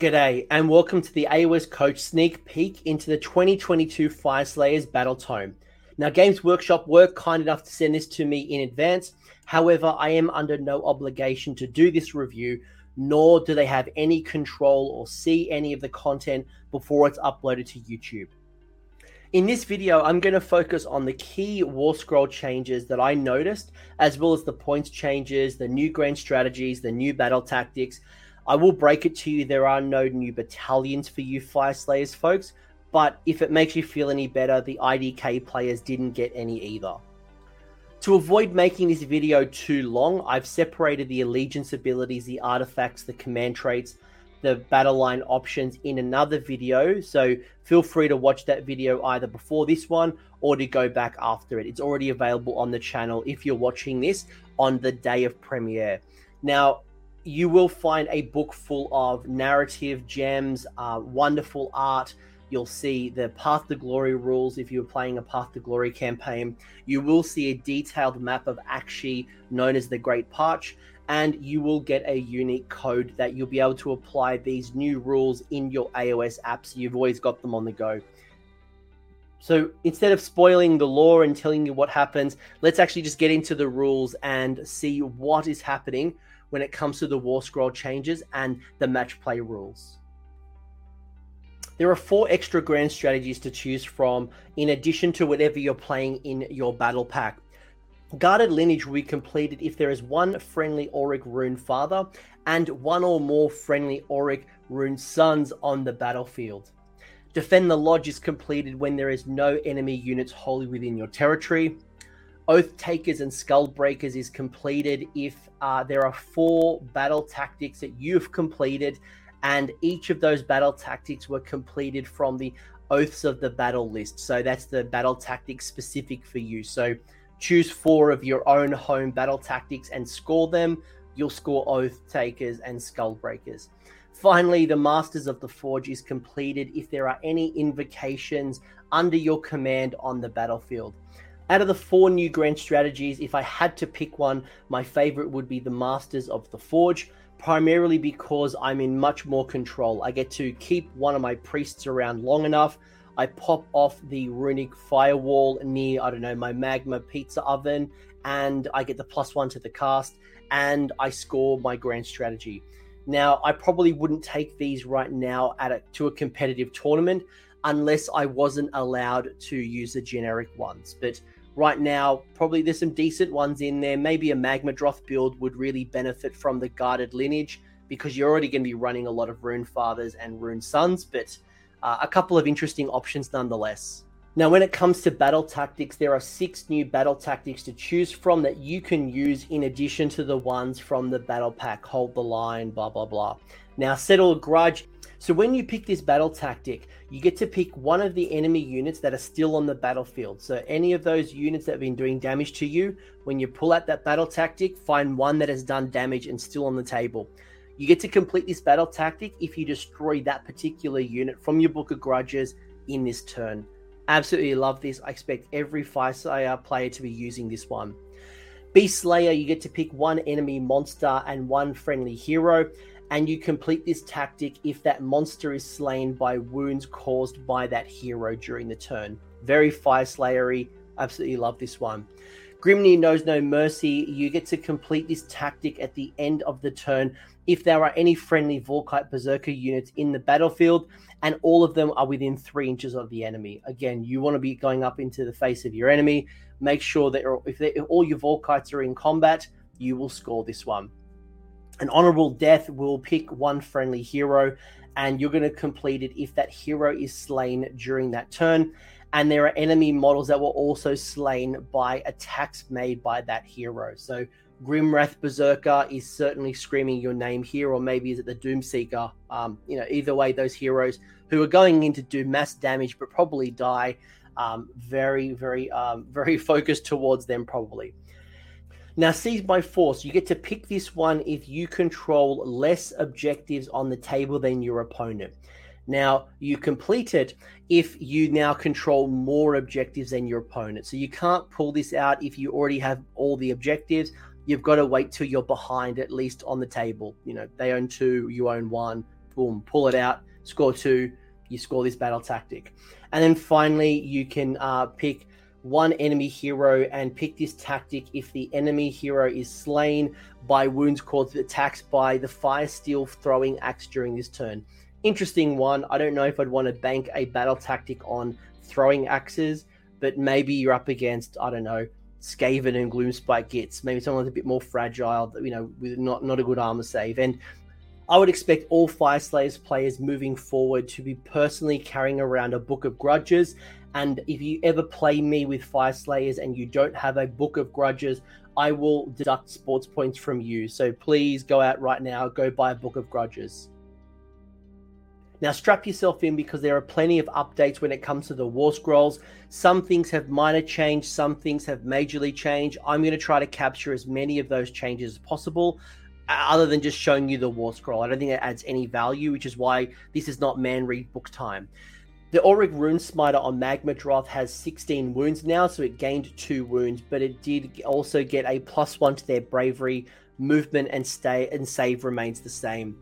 G'day, and welcome to the AOS Coach sneak peek into the 2022 Fyreslayers Battle Tome. Now, Games Workshop were kind enough to send this to me in advance. However, I am under no obligation to do this review, nor do they have any control or see any of the content before it's uploaded to YouTube. In this video, I'm going to focus on the key War Scroll changes that I noticed, as well as the points changes, the new grand strategies, the new battle tactics, I will break it to you. There are no new battalions for you Fyreslayers folks. But if it makes you feel any better, the IDK players didn't get any either. To avoid making this video too long, I've separated the allegiance abilities, the artifacts, the command traits, the battle line options in another video. So feel free to watch that video either before this one or to go back after it. It's already available on the channel if you're watching this on the day of premiere. Now, you will find a book full of narrative gems, uh, wonderful art. You'll see the Path to Glory rules if you're playing a Path to Glory campaign. You will see a detailed map of Aqshy, known as the Great Parch, and you will get a unique code that you'll be able to apply these new rules in your AOS apps. You've always got them on the go. So instead of spoiling the lore and telling you what happens, let's actually just get into the rules and see what is happening when it comes to the War Scroll changes and the match play rules. There are four extra grand strategies to choose from in addition to whatever you're playing in your battle pack. Guarded lineage will be completed if there is one friendly Auric rune father and one or more friendly Auric rune sons on the battlefield. Defend the lodge is completed when there is no enemy units wholly within your territory. Oath Takers and Skull Breakers is completed if uh, there are four battle tactics that you've completed, and each of those battle tactics were completed from the Oaths of the Battle list. So that's the battle tactics specific for you. So choose four of your own home battle tactics and score them. You'll score Oath Takers and Skull Breakers. Finally, the Masters of the Forge is completed if there are any invocations under your command on the battlefield. Out of the four new grand strategies, if I had to pick one, my favorite would be the Masters of the Forge, primarily because I'm in much more control. I get to keep one of my priests around long enough. I pop off the Runic Fyrewall near, I don't know, my magma pizza oven, and I get the plus one to the cast, and I score my grand strategy. Now, I probably wouldn't take these right now at a, to a competitive tournament unless I wasn't allowed to use the generic ones. But right now. Probably there's some decent ones in there. Maybe a Magmadroth build would really benefit from the guarded lineage because you're already going to be running a lot of Rune Fathers and Rune Sons, but uh, a couple of interesting options nonetheless. Now, when it comes to battle tactics, there are six new battle tactics to choose from that you can use in addition to the ones from the battle pack Hold the Line, blah, blah, blah. Now, Settle a Grudge so when you pick this battle tactic, you get to pick one of the enemy units that are still on the battlefield. So any of those units that have been doing damage to you, when you pull out that battle tactic, find one that has done damage and still on the table. You get to complete this battle tactic if you destroy that particular unit from your book of grudges in this turn. Absolutely love this. I expect every Fyreslayer player to be using this one. Beast Slayer, you get to pick one enemy monster and one friendly hero and you complete this tactic if that monster is slain by wounds caused by that hero during the turn. Very Fire Slayery. Absolutely love this one. Grimnir knows no mercy. You get to complete this tactic at the end of the turn if there are any friendly Vulkite Berserker units in the battlefield, and all of them are within three inches of the enemy. Again, you want to be going up into the face of your enemy. Make sure that if, if all your Vulkites are in combat, you will score this one. An honorable death will pick one friendly hero, and you're going to complete it if that hero is slain during that turn. And there are enemy models that were also slain by attacks made by that hero. So Grimwrath Berserker is certainly screaming your name here, or maybe is it the Doomseeker? Um, you know, either way, those heroes who are going in to do mass damage but probably die. Um, very, very, um, very focused towards them probably. Now, Seize by Force, you get to pick this one if you control less objectives on the table than your opponent. Now, you complete it if you now control more objectives than your opponent. So you can't pull this out if you already have all the objectives. You've got to wait till you're behind at least on the table. You know, they own two, you own one. boom, pull it out, score two, you score this battle tactic. And then finally, you can uh, pick one enemy hero and pick this tactic if the enemy hero is slain by wounds caused attacks by the fire steel throwing axe during this turn. Interesting one. I don't know if I'd want to bank a battle tactic on throwing axes, but maybe you're up against, I don't know, Skaven and Gloomspite Gitz. Maybe someone's a bit more fragile, you know, with not, not a good armor save. And I would expect all Fyreslayers players moving forward to be personally carrying around a book of grudges. And if you ever play me with Fyreslayers and you don't have a book of grudges, I will deduct sports points from you. So please go out right now, go buy a book of grudges. Now, strap yourself in because there are plenty of updates when it comes to the War Scrolls. Some things have minor change, some things have majorly changed. I'm going to try to capture as many of those changes as possible, uh, other than just showing you the War Scroll. I don't think it adds any value, which is why this is not man read book time. The Auric Rune Smiter on Magmadroth has 16 wounds now, so it gained two wounds, but it did also get a plus one to their bravery, movement, and stay and save remains the same.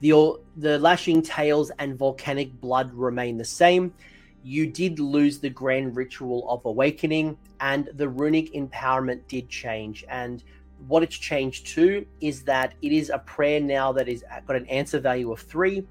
The, the lashing tails and volcanic blood remain the same. You did lose the grand ritual of awakening, and the runic empowerment did change. And what it's changed to is that it is a prayer now that is got an answer value of three,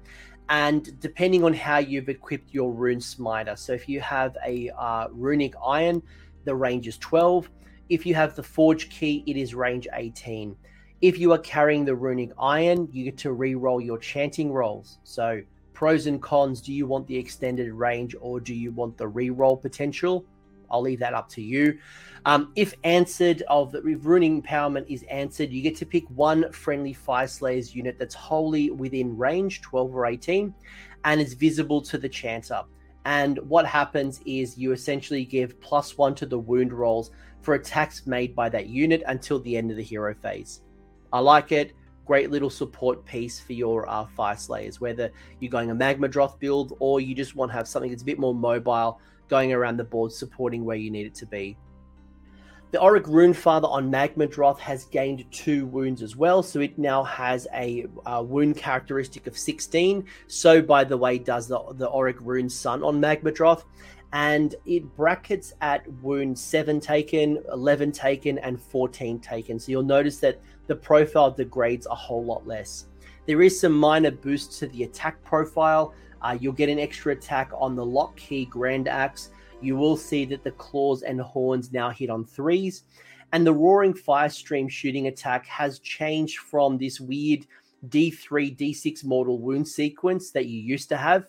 and depending on how you've equipped your rune smiter. So if you have a uh, runic iron, the range is 12. If you have the forge key, it is range 18. If you are carrying the runic iron, you get to re-roll your chanting rolls. So pros and cons, do you want the extended range or do you want the re-roll potential? I'll leave that up to you. Um, if answered of the if runic empowerment is answered, you get to pick one friendly Fyreslayers unit that's wholly within range, 12 or 18, and is visible to the chanter. And what happens is you essentially give plus one to the wound rolls for attacks made by that unit until the end of the hero phase. I like it. Great little support piece for your uh, Fyreslayers, whether you're going a Magmadroth build or you just want to have something that's a bit more mobile going around the board, supporting where you need it to be. The Auric Runefather on Magmadroth has gained two wounds as well, so it now has a, a wound characteristic of 16. So, by the way, does the, the Auric Rune Son on Magmadroth and it brackets at wound 7 taken, 11 taken, and 14 taken. So you'll notice that the profile degrades a whole lot less. There is some minor boost to the attack profile. Uh, you'll get an extra attack on the latchkey Grand Axe. You will see that the claws and horns now hit on threes. And the Roaring Fire Stream shooting attack has changed from this weird D3, D6 mortal wound sequence that you used to have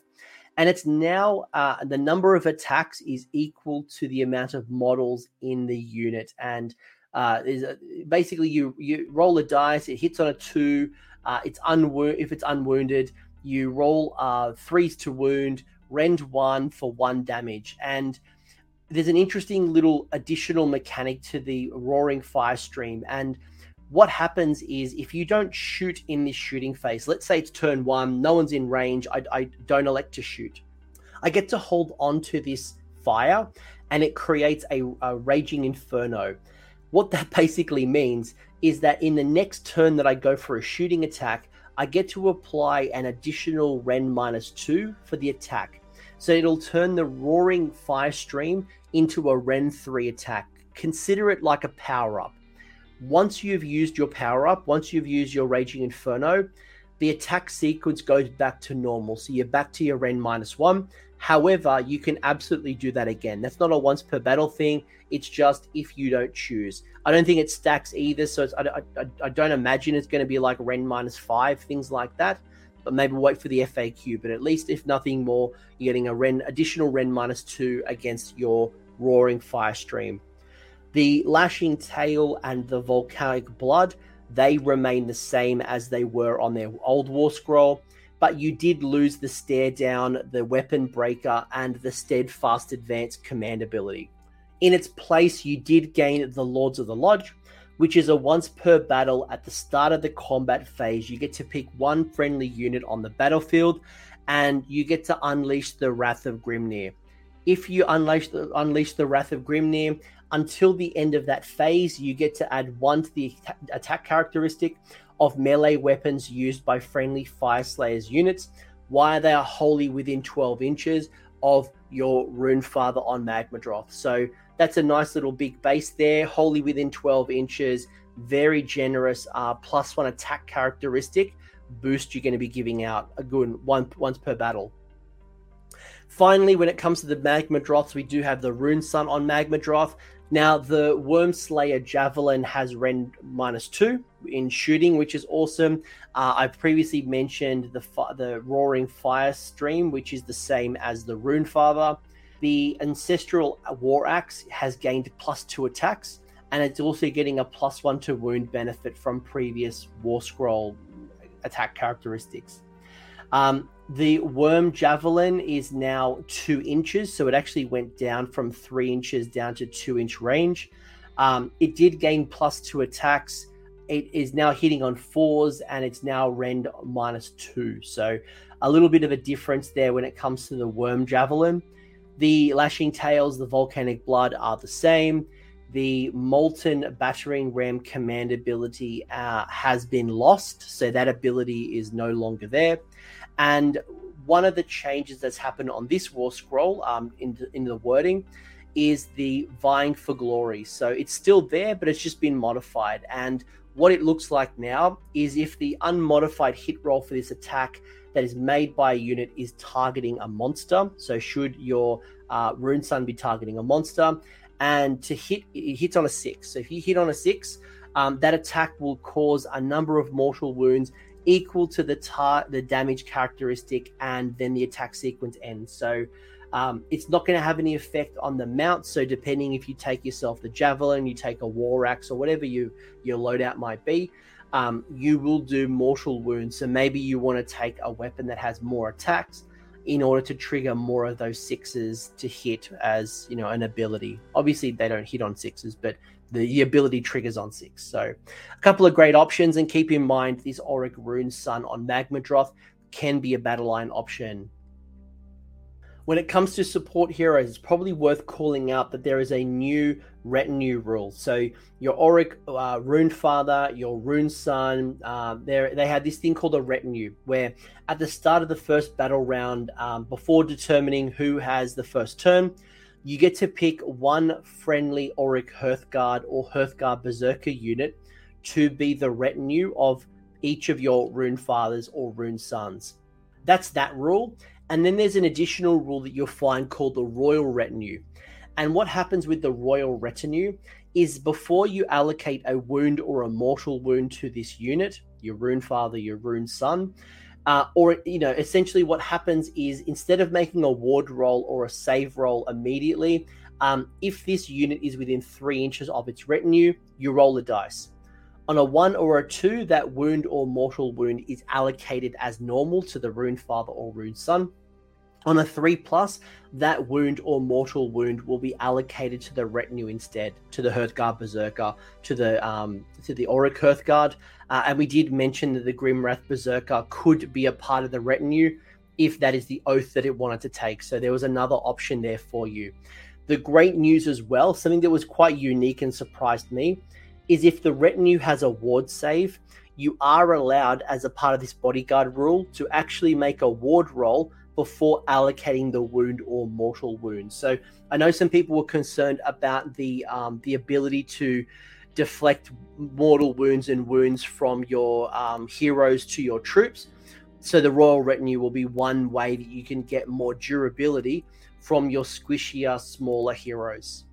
and it's now uh, the number of attacks is equal to the amount of models in the unit and uh, a, basically you you roll a dice it hits on a two uh, it's unwo- if it's unwounded you roll uh, threes to wound rend one for one damage and there's an interesting little additional mechanic to the roaring fire stream and what happens is if you don't shoot in this shooting phase, let's say it's turn one, no one's in range, I, I don't elect to shoot. I get to hold on to this fire and it creates a, a raging inferno. What that basically means is that in the next turn that I go for a shooting attack, I get to apply an additional Rend minus two for the attack. So it'll turn the roaring fire stream into a Rend 3 attack. Consider it like a power up once you've used your power up, once you've used your Raging Inferno, the attack sequence goes back to normal. So you're back to your Rend minus one. However, you can absolutely do that again. That's not a once per battle thing. It's just if you don't choose. I don't think it stacks either. So I, I, I, don't imagine it's going to be like Rend minus five, things like that. But maybe wait for the FAQ. But at least, if nothing more, you're getting a Rend additional Rend minus two against your Roaring Fire Stream. The lashing tail and the volcanic blood, they remain the same as they were on their old war scroll, but you did lose the stare down, the weapon breaker, and the steadfast advance command ability. In its place, you did gain the Lords of the Lodge, which is a once per battle at the start of the combat phase. You get to pick one friendly unit on the battlefield, and you get to unleash the Wrath of Grimnir. If you unleash the, unleash the Wrath of Grimnir, until the end of that phase, you get to add one to the attack characteristic of melee weapons used by friendly Fyreslayers units while they are wholly within 12 inches of your Rune Father on Magmadroth. So that's a nice little big base there, wholly within 12 inches, very generous uh, plus one attack characteristic boost you're going to be giving out a good one once per battle. Finally, when it comes to the Magmadroths, we do have the Rune Son on Magmadroth. Now, the Wyrmslayer Javelin has Rend minus two in shooting, which is awesome. Uh, I've previously mentioned the the Roaring Fire Stream, which is the same as the Rune Father. The Ancestral War Axe has gained plus two attacks, and it's also getting a plus one to wound benefit from previous War Scroll attack characteristics. Um, the wyrm javelin is now two inches, so it actually went down from three inches down to two inch range. Um, it did gain plus two attacks. It is now hitting on fours and it's now rend minus two. So a little bit of a difference there when it comes to the wyrm javelin. The lashing tails, the volcanic blood are the same the molten battering ram command ability uh, has been lost so that ability is no longer there and one of the changes that's happened on this war scroll um, in, the, in the wording is the vying for glory. So it's still there but it's just been modified. And what it looks like now is if the unmodified hit roll for this attack that is made by a unit is targeting a monster. So should your uh, rune son be targeting a monster? And to hit it hits on a six. So if you hit on a six, um, that attack will cause a number of mortal wounds equal to the tar- the damage characteristic, and then the attack sequence ends. So um, it's not going to have any effect on the mount. So depending if you take yourself the javelin, you take a war axe, or whatever you your loadout might be, um, you will do mortal wounds. So maybe you want to take a weapon that has more attacks in order to trigger more of those sixes to hit as you know an ability. Obviously, they don't hit on sixes, but the, ability triggers on six. So, a couple of great options, and keep in mind this Auric Rune Son on Magmadroth can be a battle line option when it comes to support heroes, it's probably worth calling out that there is a new retinue rule. So your Auric uh, Rune Father, your Rune Son, uh, they had this thing called a retinue, where at the start of the first battle round, um, before determining who has the first turn, you get to pick one friendly Auric Hearthguard or Hearthguard Berserker unit to be the retinue of each of your Rune Fathers or Rune Sons. That's that rule. And then there's an additional rule that you'll find called the royal retinue. And what happens with the royal retinue is before you allocate a wound or a mortal wound to this unit, your rune father, your rune son, uh, or you know, essentially what happens is instead of making a ward roll or a save roll immediately, um, if this unit is within three inches of its retinue, you roll a dice. On a one or a two, that wound or mortal wound is allocated as normal to the rune father or rune son. On a three plus, that wound or mortal wound will be allocated to the retinue instead, to the Hearthguard Berserker, to the um, to the Auric Hearthguard. Uh, and we did mention that the Grimwrath Berserker could be a part of the retinue if that is the oath that it wanted to take. So there was another option there for you. The great news as well, something that was quite unique and surprised me, is if the retinue has a ward save, you are allowed, as a part of this bodyguard rule, to actually make a ward roll before allocating the wound or mortal wound. So I know some people were concerned about the um, the ability to deflect mortal wounds and wounds from your um, heroes to your troops. So the royal retinue will be one way that you can get more durability from your squishier, smaller heroes.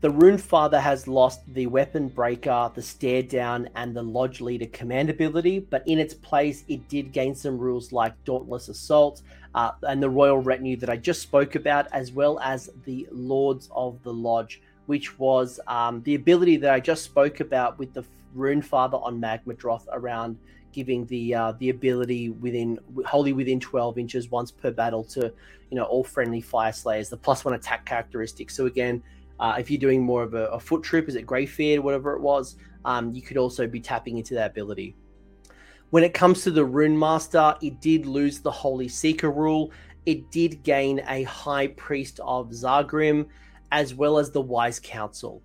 The Rune Father has lost the Weapon Breaker, the Stare Down, and the Lodge Leader command ability, but in its place, it did gain some rules like Dauntless Assault uh, and the Royal Retinue that I just spoke about, as well as the Lords of the Lodge, which was um, the ability that I just spoke about with the Rune Father on Magmadroth around giving the uh, the ability within wholly within 12 inches once per battle to you know all friendly Fyreslayers the plus one attack characteristic so again uh, if you're doing more of a, a foot troop, is it Greyfyrd, whatever it was, um, you could also be tapping into that ability. When it comes to the Rune Master, it did lose the Holy Seeker rule. It did gain a High Priest of Zharrgrim, as well as the Wise Counsel.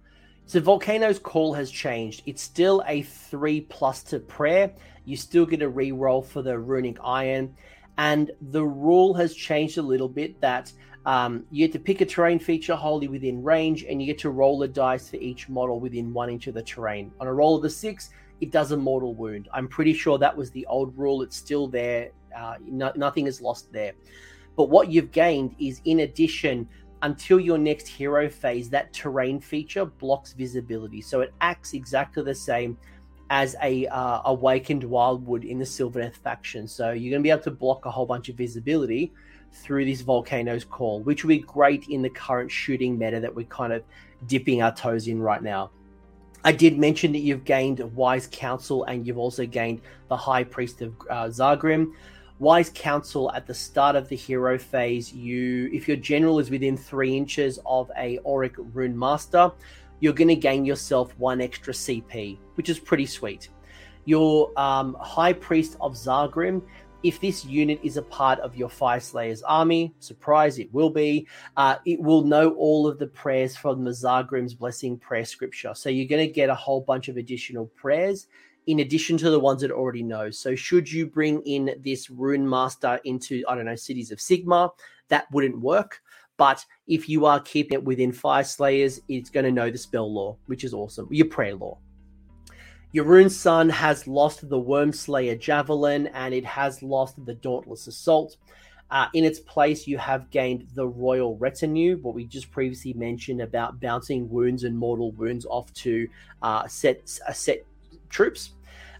So Volcano's Call has changed. It's still a three plus to prayer. You still get a re-roll for the runic iron, and the rule has changed a little bit that um, you get to pick a terrain feature wholly within range, and you get to roll a dice for each model within one inch of the terrain. On a roll of the six, it does a mortal wound. I'm pretty sure that was the old rule. It's still there. Uh, no, nothing is lost there. But what you've gained is, in addition, until your next hero phase, that terrain feature blocks visibility. So it acts exactly the same as a uh, awakened wildwood in the Sylvaneth faction. So you're going to be able to block a whole bunch of visibility through this volcano's call, which will be great in the current shooting meta that we're kind of dipping our toes in right now. I did mention that you've gained Wise Counsel and you've also gained the High Priest of uh, Zharrgrim. Wise Counsel at the start of the hero phase, you if your general is within three inches of a Auric Rune Master, you're going to gain yourself one extra CP, which is pretty sweet. Your um, High Priest of Zharrgrim, if this unit is a part of your Fyreslayer's army, surprise, it will be, uh, it will know all of the prayers from the Zharrgrim's Blessing prayer scripture. So you're going to get a whole bunch of additional prayers in addition to the ones it already knows. So, should you bring in this Rune Master into, I don't know, Cities of Sigmar, that wouldn't work. But if you are keeping it within Fyreslayers, it's going to know the spell law, which is awesome. Your prayer lore. Your Rune Son has lost the Wyrmslayer Javelin and it has lost the Dauntless Assault. Uh, in its place, you have gained the Royal Retinue, what we just previously mentioned about bouncing wounds and mortal wounds off to uh, set, uh, set troops.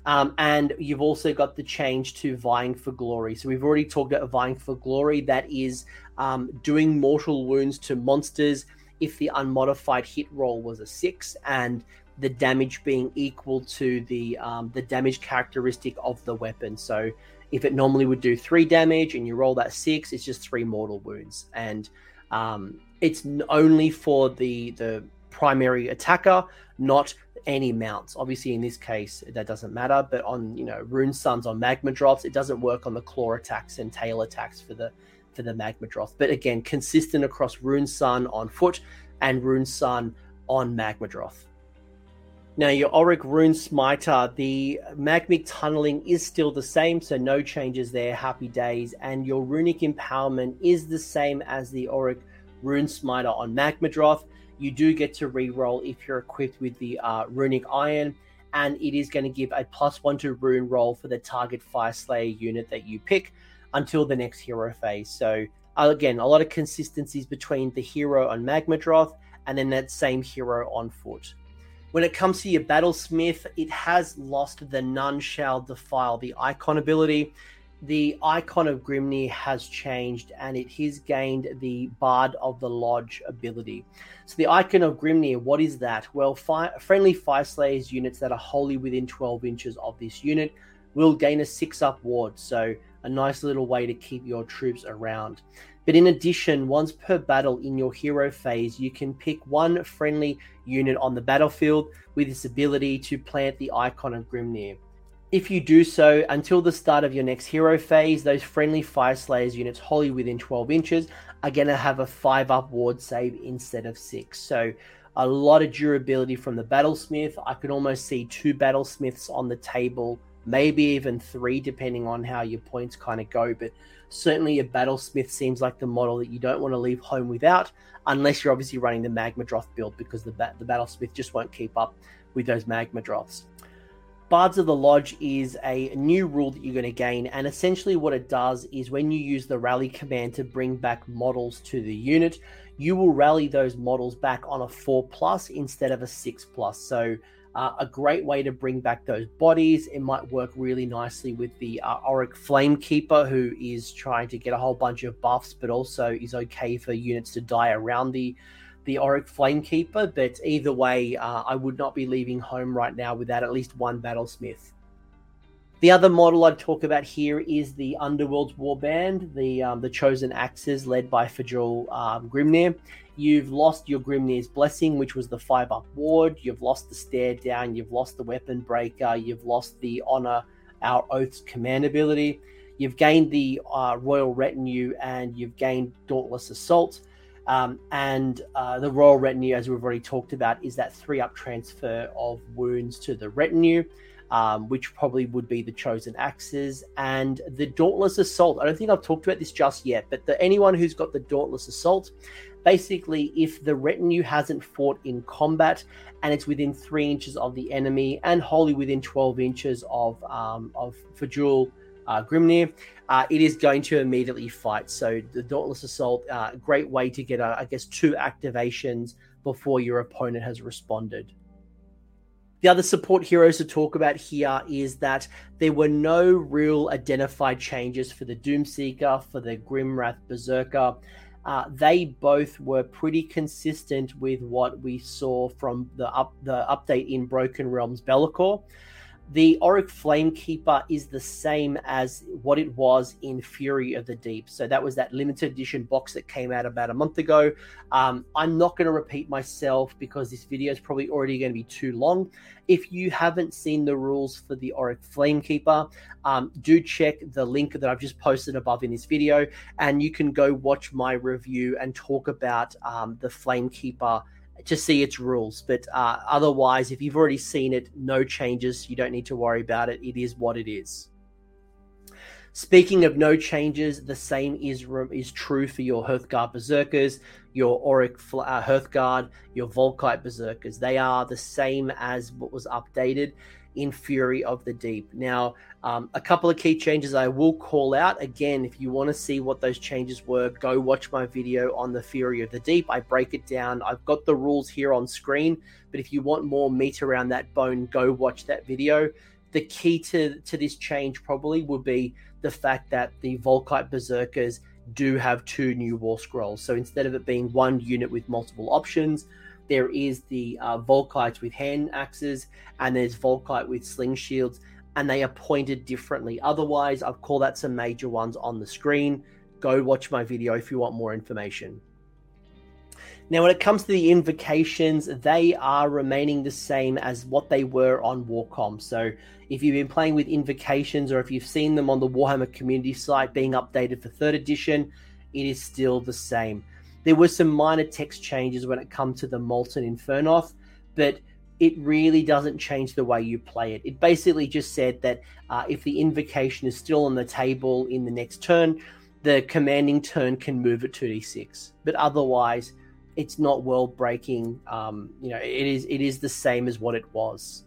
Um, and you've also got the change to vying for glory. So we've already talked about vying for glory. That is um, doing mortal wounds to monsters if the unmodified hit roll was a six, and the damage being equal to the um, the damage characteristic of the weapon. So if it normally would do three damage and you roll that six, it's just three mortal wounds, and um, it's only for the the primary attacker, not any mounts. Obviously, in this case, that doesn't matter. But on you know rune sons on Magmadroths, it doesn't work on the claw attacks and tail attacks for the for the magma Magmadroth. But again, consistent across rune son on foot and rune son on Magmadroth. Now, your Auric Rune Smiter, the magmic tunneling is still the same, so no changes there. Happy days. And your Runic Empowerment is the same as the Auric Rune Smiter on Magmadroth. You do get to re-roll if you're equipped with the uh, Runic Iron, and it is going to give a plus one to rune roll for the target Fyreslayer unit that you pick until the next hero phase. So again, a lot of consistencies between the hero on Magmadroth and then that same hero on foot. When it comes to your Battlesmith, it has lost the None Shall Defile the icon ability the icon of Grimnir has changed and it has gained the Bard of the Lodge ability. So, the icon of Grimnir, what is that? Well, fi- friendly Fyreslayers units that are wholly within 12 inches of this unit will gain a 6 up ward. So, a nice little way to keep your troops around. But in addition, once per battle in your hero phase, you can pick one friendly unit on the battlefield with this ability to plant the icon of Grimnir. If you do so until the start of your next hero phase, those friendly Fyreslayers units wholly within 12 inches are going to have a 5 up ward save instead of 6. So a lot of durability from the Battlesmith. I could almost see two Battlesmiths on the table, maybe even three, depending on how your points kind of go. But certainly a Battlesmith seems like the model that you don't want to leave home without, unless you're obviously running the Magmadroth build, because the, the Battlesmith just won't keep up with those Magmadroths. Bards of the Lodge is a new rule that you're going to gain, and essentially what it does is when you use the rally command to bring back models to the unit, you will rally those models back on a 4 plus instead of a 6 plus. So, uh, a great way to bring back those bodies. It might work really nicely with the uh, Auric Flamekeeper, who is trying to get a whole bunch of buffs, but also is okay for units to die around the the Auric Flamekeeper, but either way, uh, I would not be leaving home right now without at least one Battlesmith. The other model I'd talk about here is the Underworld Warband, the um, the Chosen Axes led by Fjul um, Grimnir. You've lost your Grimnir's Blessing, which was the 5 up ward. You've lost the Stare Down. You've lost the Weapon Breaker. You've lost the Honor Our Oath's command ability. You've gained the uh, Royal Retinue and you've gained Dauntless Assault. Um, and uh, the Royal Retinue, as we've already talked about, is that three up transfer of wounds to the retinue, um, which probably would be the chosen axes and the Dauntless Assault. I don't think I've talked about this just yet, but the, anyone who's got the Dauntless Assault, basically, if the retinue hasn't fought in combat and it's within three inches of the enemy and wholly within 12 inches of um, of Fjul uh, Grimnir, uh, it is going to immediately fight. So the Dauntless Assault, uh, great way to get, uh, I guess, two activations before your opponent has responded. The other support heroes to talk about here is that there were no real identified changes for the Doomseeker, for the Grimwrath Berserker. Uh, they both were pretty consistent with what we saw from the up the update in Broken Realms Be'lakor. The Auric Flamekeeper is the same as what it was in Fury of the Deep. So that was that limited edition box that came out about a month ago. Um, I'm not going to repeat myself because this video is probably already going to be too long. If you haven't seen the rules for the Auric Flamekeeper, um, do check the link that I've just posted above in this video, and you can go watch my review and talk about um, the Flamekeeper to see its rules. But uh, otherwise, if you've already seen it, no changes. You don't need to worry about it. It is what it is. Speaking of no changes, the same is is true for your Hearthguard Berserkers, your Auric uh, Hearthguard, your Vulkite Berserkers. They are the same as what was updated in Fury of the Deep. Now, um, a couple of key changes I will call out. Again, if you want to see what those changes were, go watch my video on the Fury of the Deep. I break it down. I've got the rules here on screen, but if you want more meat around that bone, go watch that video. The key to, to this change probably would be the fact that the Vulkite Berserkers do have two new War Scrolls. So instead of it being one unit with multiple options, there is the uh, Vulkites with hand axes, and there's Vulkite with sling shields, and they are pointed differently. Otherwise, I've called out some major ones on the screen. Go watch my video if you want more information. Now, when it comes to the invocations, they are remaining the same as what they were on Warcom. So, if you've been playing with invocations or if you've seen them on the Warhammer community site being updated for third edition, it is still the same. There were some minor text changes when it comes to the Molten Infernoth, but it really doesn't change the way you play it. It basically just said that uh, if the invocation is still on the table in the next turn, the commanding turn can move it to d6. But otherwise, it's not world breaking. Um, you know, it is it is the same as what it was.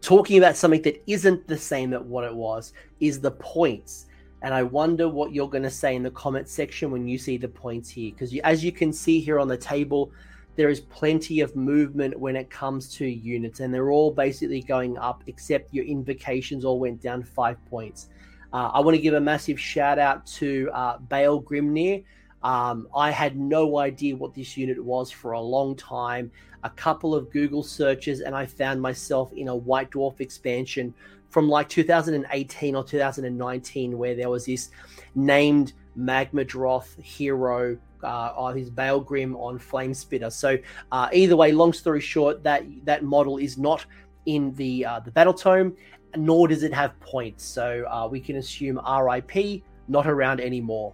Talking about something that isn't the same at what it was is the points. And I wonder what you're going to say in the comment section when you see the points here. Because as you can see here on the table, there is plenty of movement when it comes to units, and they're all basically going up, except your invocations all went down five points. Uh, I want to give a massive shout out to uh, Bale Grimnir. Um, I had no idea what this unit was for a long time. A couple of Google searches, and I found myself in a White Dwarf expansion from like 2018 or 2019 where there was this named Magmadroth hero uh, on his Baelgrim on Flame Spitter. So uh, either way, long story short, that that model is not in the uh, the battle tome, nor does it have points. So uh, we can assume RIP not around anymore.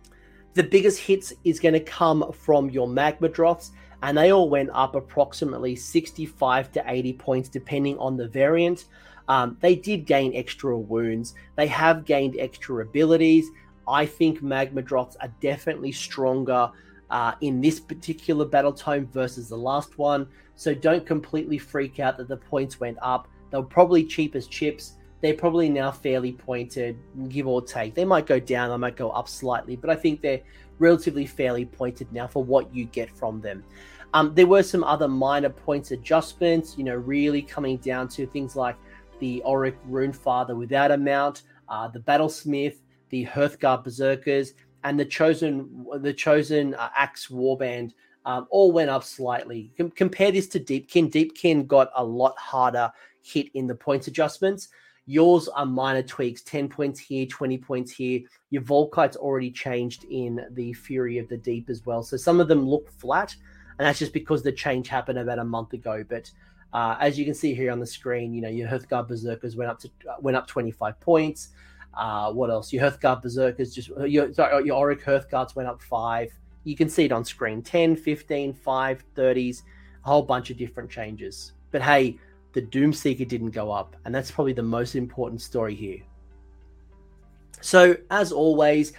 The biggest hits is going to come from your Magmadroths, and they all went up approximately 65 to 80 points depending on the variant. Um, they did gain extra wounds. They have gained extra abilities. I think Magmadroths are definitely stronger uh, in this particular battle tome versus the last one. So don't completely freak out that the points went up. They were probably cheap as chips. They're probably now fairly pointed, give or take. They might go down, they might go up slightly, but I think they're relatively fairly pointed now for what you get from them. Um, there were some other minor points adjustments, you know, really coming down to things like the Auric Runefather without a mount, uh, the Battlesmith, the Hearthguard Berserkers, and the chosen the chosen uh, Axe Warband um, all went up slightly. Com- compare this to Deepkin. Deepkin got a lot harder hit in the points adjustments. Yours are minor tweaks, 10 points here, 20 points here. Your Vulkite's already changed in the Fury of the Deep as well. So some of them look flat, and that's just because the change happened about a month ago. But uh, as you can see here on the screen, you know your Hearthguard Berserkers went up to uh, went up 25 points. Uh, what else? Your Hearthguard Berserkers just uh, your sorry, your Auric Hearthguards went up five. You can see it on screen 10, 15, 5, 30s, a whole bunch of different changes. But hey, the Doomseeker didn't go up, and that's probably the most important story here. So, as always,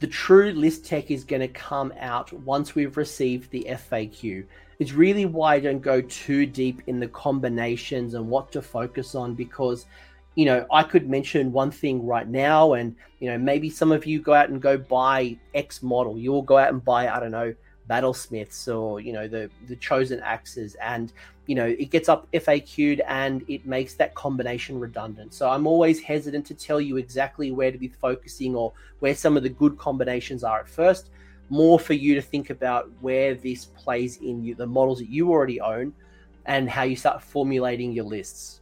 the true list tech is going to come out once we've received the FAQ. It's really why I don't go too deep in the combinations and what to focus on because, you know, I could mention one thing right now, and, you know, maybe some of you go out and go buy X model. You will go out and buy, I don't know, battlesmiths or you know the the chosen axes and you know it gets up faq'd and it makes that combination redundant so i'm always hesitant to tell you exactly where to be focusing or where some of the good combinations are at first more for you to think about where this plays in you, the models that you already own and how you start formulating your lists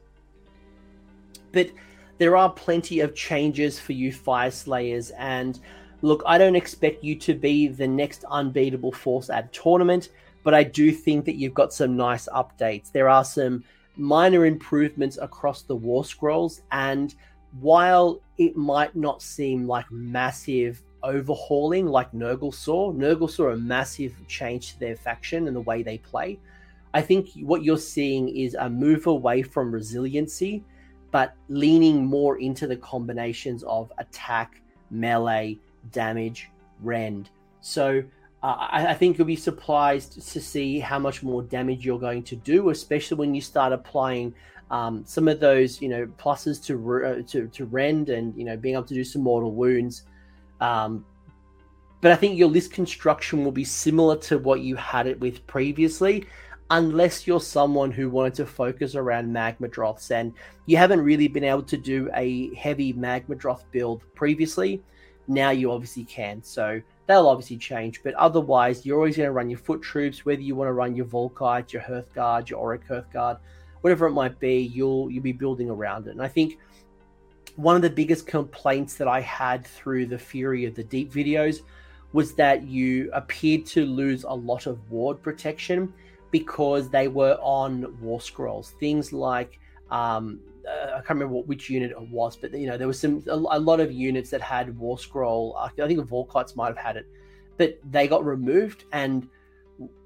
but there are plenty of changes for you Fyreslayers and look, I don't expect you to be the next unbeatable force at tournament, but I do think that you've got some nice updates. There are some minor improvements across the War Scrolls, and while it might not seem like massive overhauling like Nurgle saw, Nurgle saw a massive change to their faction and the way they play. I think what you're seeing is a move away from resiliency, but leaning more into the combinations of attack, melee, damage, rend. So uh, I, I, think you'll be surprised to see how much more damage you're going to do, especially when you start applying um, some of those, you know, pluses to uh, to to rend and you know being able to do some mortal wounds. Um, but I think your list construction will be similar to what you had it with previously, unless you're someone who wanted to focus around Magmadroths and you haven't really been able to do a heavy Magmadroth build previously now you obviously can. So they'll obviously change, but otherwise, you're always going to run your foot troops, whether you want to run your Vulkite, your Hearthguard, your Auric Hearthguard, whatever it might be, you'll you'll be building around it. And I think one of the biggest complaints that I had through the Fury of the Deep videos was that you appeared to lose a lot of ward protection because they were on war scrolls. Things like um, uh, I can't remember what, which unit it was, but you know there was some a, a lot of units that had War Scroll. I think Vulkites might have had it, but they got removed. And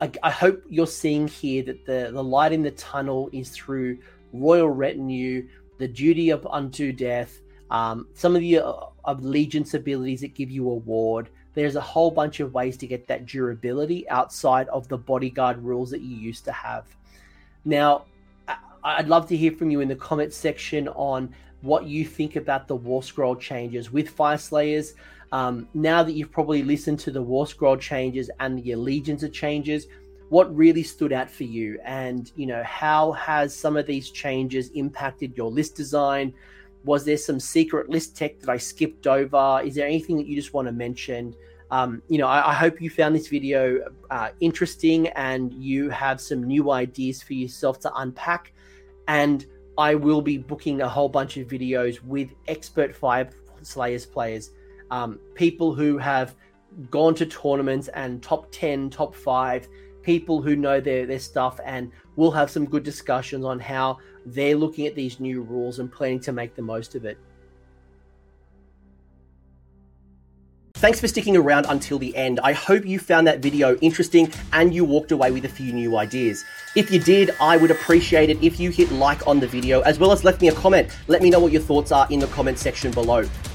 I, I, hope you're seeing here that the the light in the tunnel is through Royal Retinue, the Duty of Unto Death, um, some of the uh, allegiance abilities that give you a ward. There's a whole bunch of ways to get that durability outside of the bodyguard rules that you used to have. Now, I'd love to hear from you in the comments section on what you think about the War Scroll changes with Fyreslayers. Um, now that you've probably listened to the War Scroll changes and the Allegiance of changes, what really stood out for you? And, you know, how has some of these changes impacted your list design? Was there some secret list tech that I skipped over? Is there anything that you just want to mention? Um, you know, I, I, hope you found this video uh, interesting and you have some new ideas for yourself to unpack and I will be booking a whole bunch of videos with expert Fire Slayers players, um, people who have gone to tournaments and top 10, top five, people who know their, their stuff, and we'll have some good discussions on how they're looking at these new rules and planning to make the most of it. Thanks for sticking around until the end. I hope you found that video interesting and you walked away with a few new ideas. If you did, I would appreciate it if you hit like on the video as well as left me a comment. Let me know what your thoughts are in the comment section below.